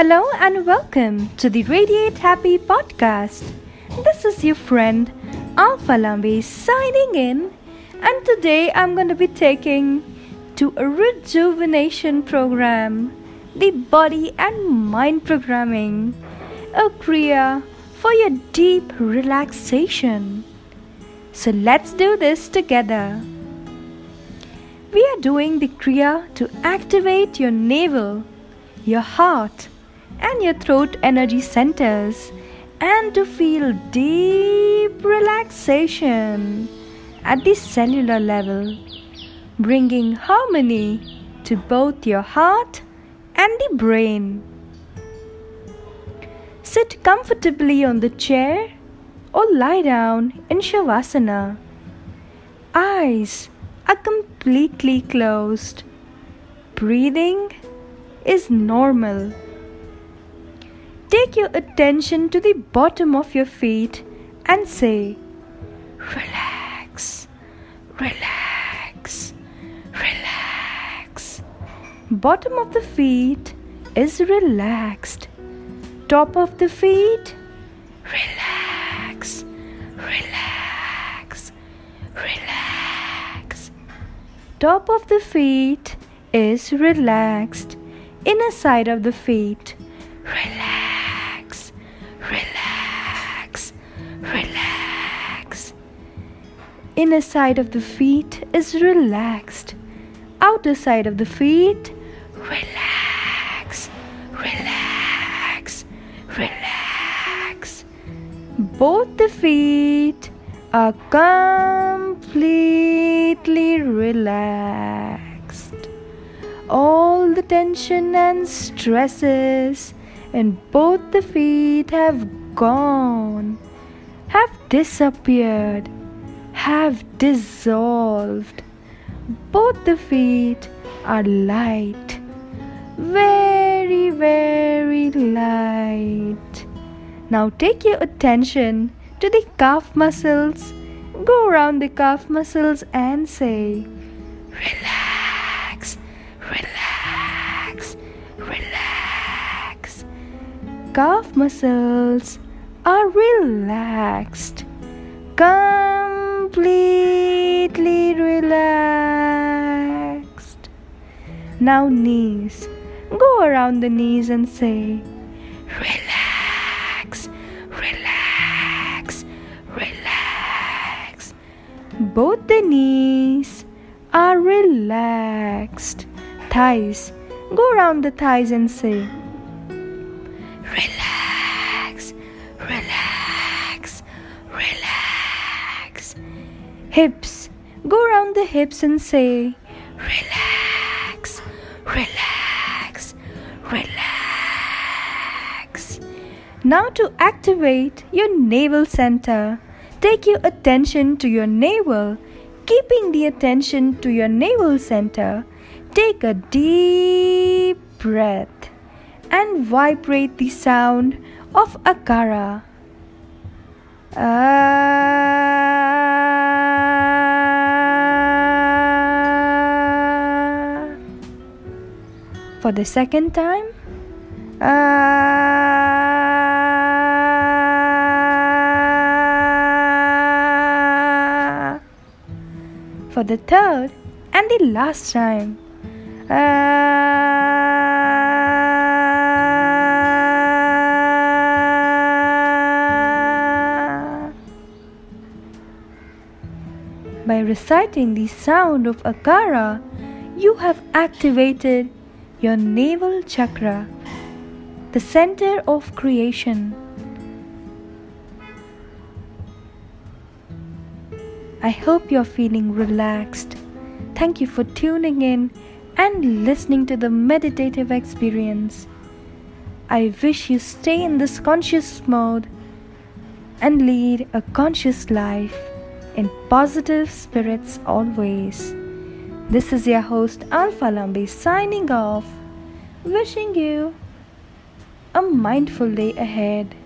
Hello and welcome to the Radiate Happy podcast. This is your friend Alpha Lambi signing in, and today I'm going to be taking to a rejuvenation program, the body and mind programming, a kriya for your deep relaxation. So let's do this together. We are doing the kriya to activate your navel, your heart, and your throat energy centers and to feel deep relaxation at the cellular level, bringing harmony to both your heart and the brain. Sit comfortably on the chair or lie down in Shavasana. Eyes are completely closed. Breathing is normal. Take your attention to the bottom of your feet and say, Relax, relax, relax. Bottom of the feet is relaxed. Top of the feet, relax, relax, relax. Top of the feet is relaxed. Inner side of the feet, relax Inner side of the feet is relaxed. Outer side of the feet, relax, relax, relax. Both the feet are completely relaxed. All the tension and stresses in both the feet have gone, have disappeared, have dissolved. Both the feet are light, very, very light. Now take your attention to the calf muscles. Go around the calf muscles and say, Relax, relax, relax calf muscles are relaxed, completely relaxed. Now, knees. Go around the knees and say, Relax, relax, relax. Both the knees are relaxed. Thighs. Go around the thighs and say, Hips. Go around the hips and say, Relax, relax, relax. Now, to activate your navel center, take your attention to your navel. Keeping the attention to your navel center, take a deep breath and vibrate the sound of Akara. Ah. For the second time, ah. For the third and the last time, By reciting the sound of Akara, you have activated your navel chakra, the center of creation. I hope you're feeling relaxed. Thank you for tuning in and listening to the meditative experience. I wish you stay in this conscious mode and lead a conscious life in positive spirits always. This is your host Alpha Lambi signing off, wishing you a mindful day ahead.